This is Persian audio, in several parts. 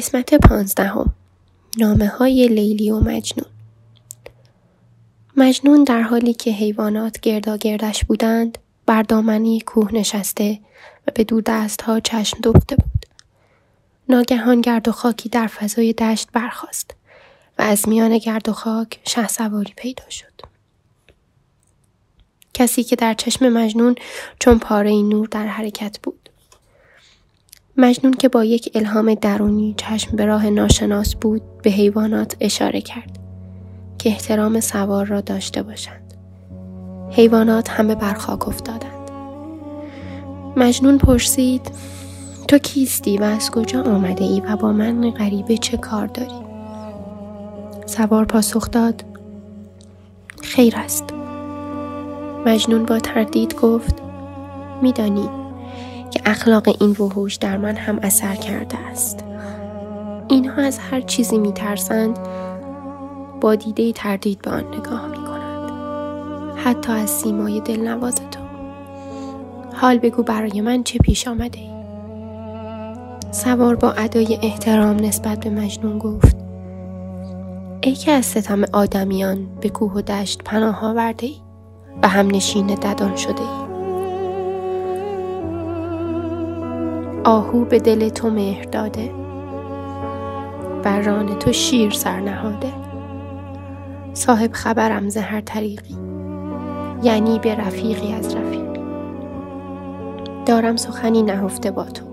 قسمت پانزدهم نامه های لیلی و مجنون مجنون در حالی که حیوانات گرداگردش بودند بر دامنی کوه نشسته و به دور دست ها چشم دوخته بود. ناگهان گرد و خاکی در فضای دشت برخاست و از میان گرد و خاک شه سواری پیدا شد. کسی که در چشم مجنون چون پاره نور در حرکت بود. مجنون که با یک الهام درونی چشم به راه ناشناس بود به حیوانات اشاره کرد که احترام سوار را داشته باشند. حیوانات همه بر خاک افتادند. مجنون پرسید تو کیستی و از کجا آمده ای و با من غریبه چه کار داری؟ سوار پاسخ داد خیر است. مجنون با تردید گفت میدانی که اخلاق این وحوش در من هم اثر کرده است اینها از هر چیزی میترسند با دیده تردید به آن نگاه می کنند. حتی از سیمای دلنواز تو حال بگو برای من چه پیش آمده ای؟ سوار با ادای احترام نسبت به مجنون گفت ای که از ستم آدمیان به کوه و دشت پناه آورده ای و هم نشین ددان شده ای آهو به دل تو مهر داده بر ران تو شیر سر نهاده. صاحب خبرم ز هر طریقی یعنی به رفیقی از رفیقی دارم سخنی نهفته با تو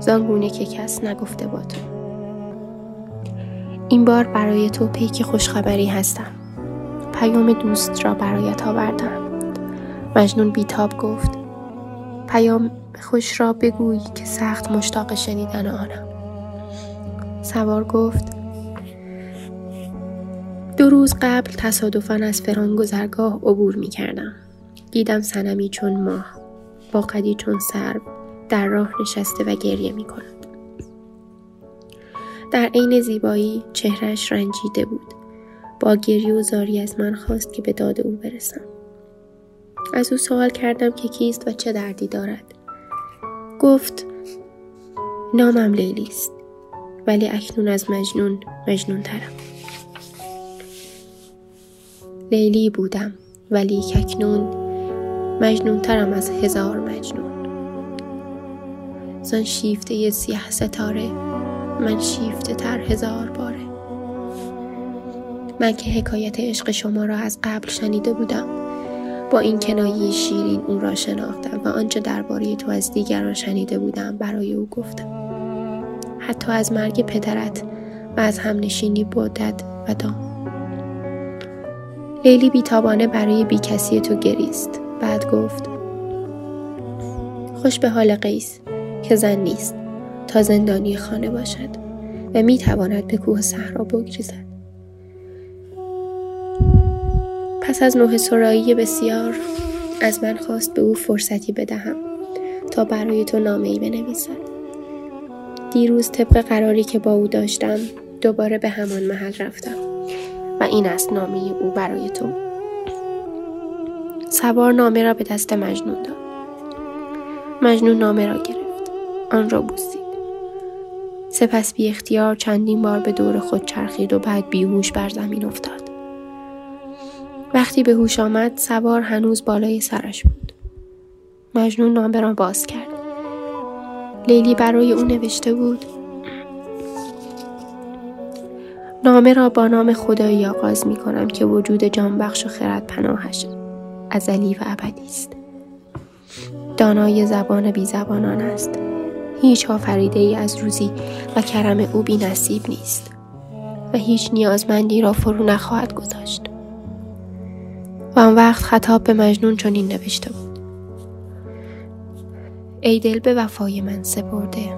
زانگونه که کس نگفته با تو. این بار برای تو پیک خوشخبری هستم پیام دوست را برایت آوردم. مجنون بیتاب گفت پیام خوش را بگوی که سخت مشتاق شنیدن آنم سوار گفت دو روز قبل تصادفا از فران گذرگاه عبور می کردم. دیدم سنمی چون ماه با قدی چون سرب در راه نشسته و گریه می کند. در عین زیبایی چهرش رنجیده بود. با گریه و زاری از من خواست که به داد او برسم. از او سوال کردم که کیست و چه دردی دارد. گفت نامم لیلی است ولی اکنون از مجنون مجنون ترم لیلی بودم ولی اکنون مجنون ترم از هزار مجنون. زن شیفته سیاه ستاره من شیفته تر هزار باره. من که حکایت عشق شما را از قبل شنیده بودم با این کنایه شیرین او را شناختم و آنچه درباره تو از دیگران شنیده بودم برای او گفتم. حتی از مرگ پدرت و از همنشینی بودت و دام. لیلی بیتابانه برای بیکسی تو گریست. بعد گفت خوش به حال قیس که زن نیست تا زندانی خانه باشد و می تواند به کوه صحرا بگریزد. پس از نوه سرایی بسیار از من خواست به او فرصتی بدهم تا برای تو نامه ای بنویسد. دیروز طبق قراری که با او داشتم دوباره به همان محل رفتم و این است نامه او برای تو. سوار نامه را به دست مجنون داد. مجنون نامه را گرفت. آن را بوسید. سپس بی اختیار چندین بار به دور خود چرخید و بعد بیهوش بر زمین افتاد. وقتی به هوش آمد سوار هنوز بالای سرش بود. مجنون نامه را باز کرد. لیلی برای او نوشته بود نامه را با نام خدایی آغاز می کنم که وجود جانبخش و خرد پناهش ازلی و ابدی است. دانای زبان بی زبانان است. هیچ آفریده ای از روزی و کرم او بی نصیب نیست و هیچ نیازمندی را فرو نخواهد گذاشت. و آن وقت خطاب به مجنون چنین نوشته بود. ای دل به وفای من سپرده.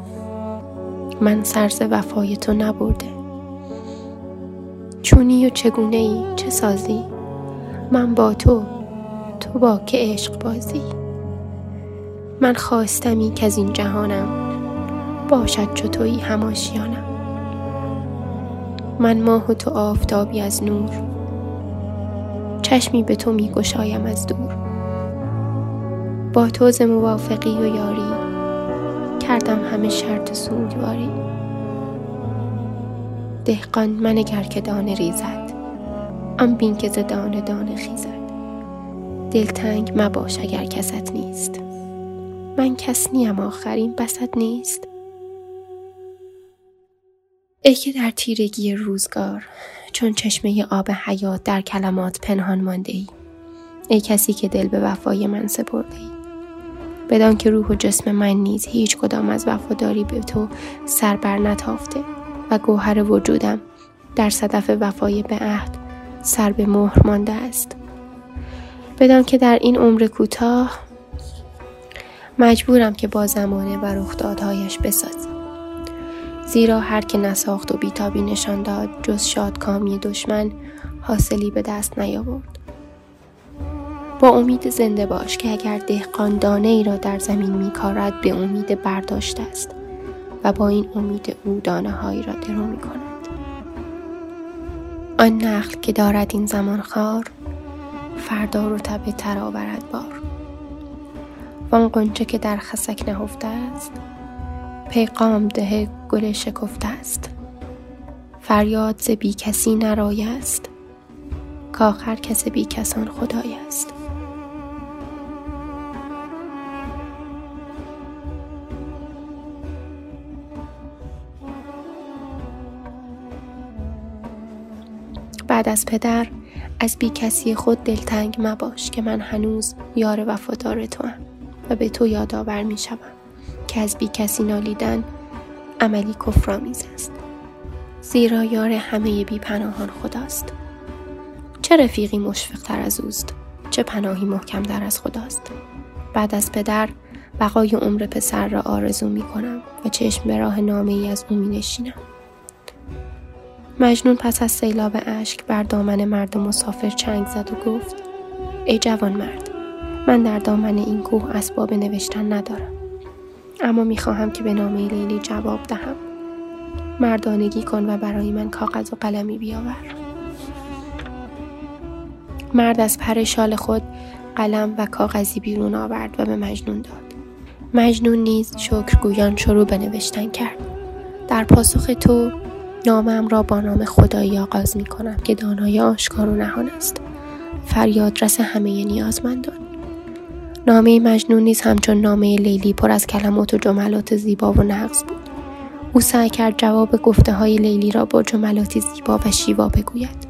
من سرز وفای تو نبرده. چونی و چگونه ای؟ چه سازی؟ من با تو تو با که عشق بازی؟ من خواستمی که از این جهانم باشد چو تویی هماشیانم. من ماه و تو آفتابی از نور چشمی به تو می گشایم از دور. با توز موافقی و یاری کردم همه شرط سوگواری. دهقان من اگر که دانه ریزد آن بین که ز دانه دانه خیزد. دلتنگ مباش اگر کست نیست. من کس نیم آخرین بسد نیست. ای که در تیرگی روزگار چون چشمه آب حیات در کلمات پنهان مانده ای ای کسی که دل به وفای من سپرده ای بدان که روح و جسم من نیز هیچ کدام از وفاداری به تو سر بر نتافته و گوهر وجودم در صدف وفای به عهد سر به مهر مانده است. بدان که در این عمر کوتاه مجبورم که با زمانه و رخدادهایش بسازم زیرا هر که نساخت و بیتابی نشان داد جز شادکامی دشمن حاصلی به دست نیاورد با امید زنده باش که اگر دهقان دانه ای را در زمین میکارد به امید برداشته است و با این امید او دانه هایی را درو می کند. آن نخل که دارد این زمان خار فردا رتبه تر آورد بار وان قنچه که در خسک نهفته است پیغام ده گل شکفته است. فریاد ز بی کسی نرای است. کاخر کس بی کسان خدای است. بعد از پدر از بی کسی خود دلتنگ مباش که من هنوز یار وفادار تو هم و به تو یادآور می شوم. که از بی کسی نالیدن عملی کفرآمیز است. زیرا یار همه بی پناهان خداست. چه رفیقی مشفق تر از اوست چه پناهی محکم در از خداست. بعد از پدر بقای عمر پسر را آرزو می کنم و چشم به راه نامه ای از او می نشینم. مجنون پس از سیلاب اشک بر دامن مرد مسافر چنگ زد و گفت ای جوان مرد من در دامن این کوه اسباب نوشتن ندارم. اما می‌خواهم که به نامه لیلی جواب دهم. مردانگی کن و برای من کاغذ و قلمی بیاور. مرد از پر شال خود قلم و کاغذی بیرون آورد و به مجنون داد. مجنون نیز شکرگویان شروع به نوشتن کرد. در پاسخ تو نامم را با نام خدایی آغاز می کنم که دانای آشکار و نهان است. فریاد رس همه نیازمندان. نامه مجنون نیز همچون نامه لیلی پر از کلمات و جملات زیبا و نقص بود. او سعی کرد جواب گفته های لیلی را با جملاتی زیبا و شیوا بگوید.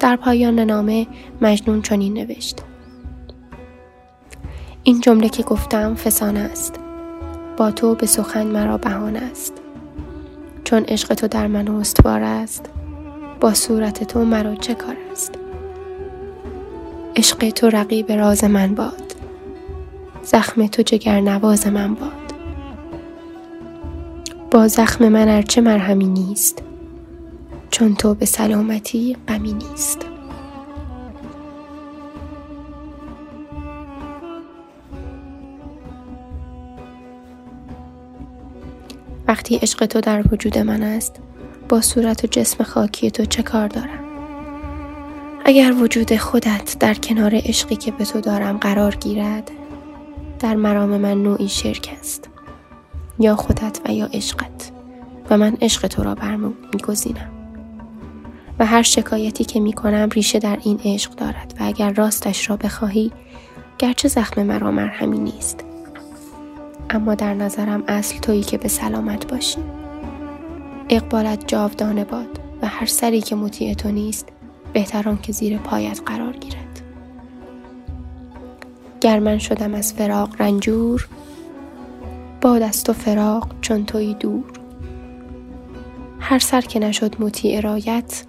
در پایان نامه مجنون چنین نوشت. این جمله که گفتم فسانه است. با تو به سخن مرا بهانه است. چون عشق تو در من استوار است با صورت تو مرا چه کار است؟ عشق تو رقیب راز من باد. زخم تو جگر نواز من باد. با زخم من ارچه مرهمی نیست چون تو به سلامتی غمی نیست. وقتی عشق تو در وجود من است با صورت و جسم خاکی تو چه کار دارم؟ اگر وجود خودت در کنار عشقی که به تو دارم قرار گیرد در مرام من نوعی شرک است. یا خودت و یا عشقت. و من عشق تو را برمیگزینم و هر شکایتی که می کنم ریشه در این عشق دارد و اگر راستش را بخواهی گرچه زخم مرا مرهمی نیست. اما در نظرم اصل تویی که به سلامت باشی. اقبالت جاودانه باد و هر سری که مطیع تو نیست بهتران که زیر پایت قرار گیرد. گر من شدم از فراق رنجور باد از تو فراق چون توی دور. هر سر که نشد مطیع رایت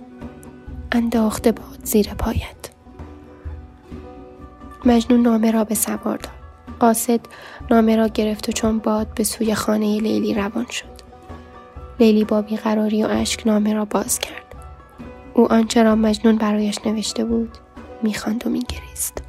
انداخته باد زیر پایت. مجنون نامه را به سوار داد قاصد نامه را گرفت و چون باد به سوی خانه لیلی روان شد. لیلی با بیقراری و اشک نامه را باز کرد. او آنچه را مجنون برایش نوشته بود می‌خواند و میگریست.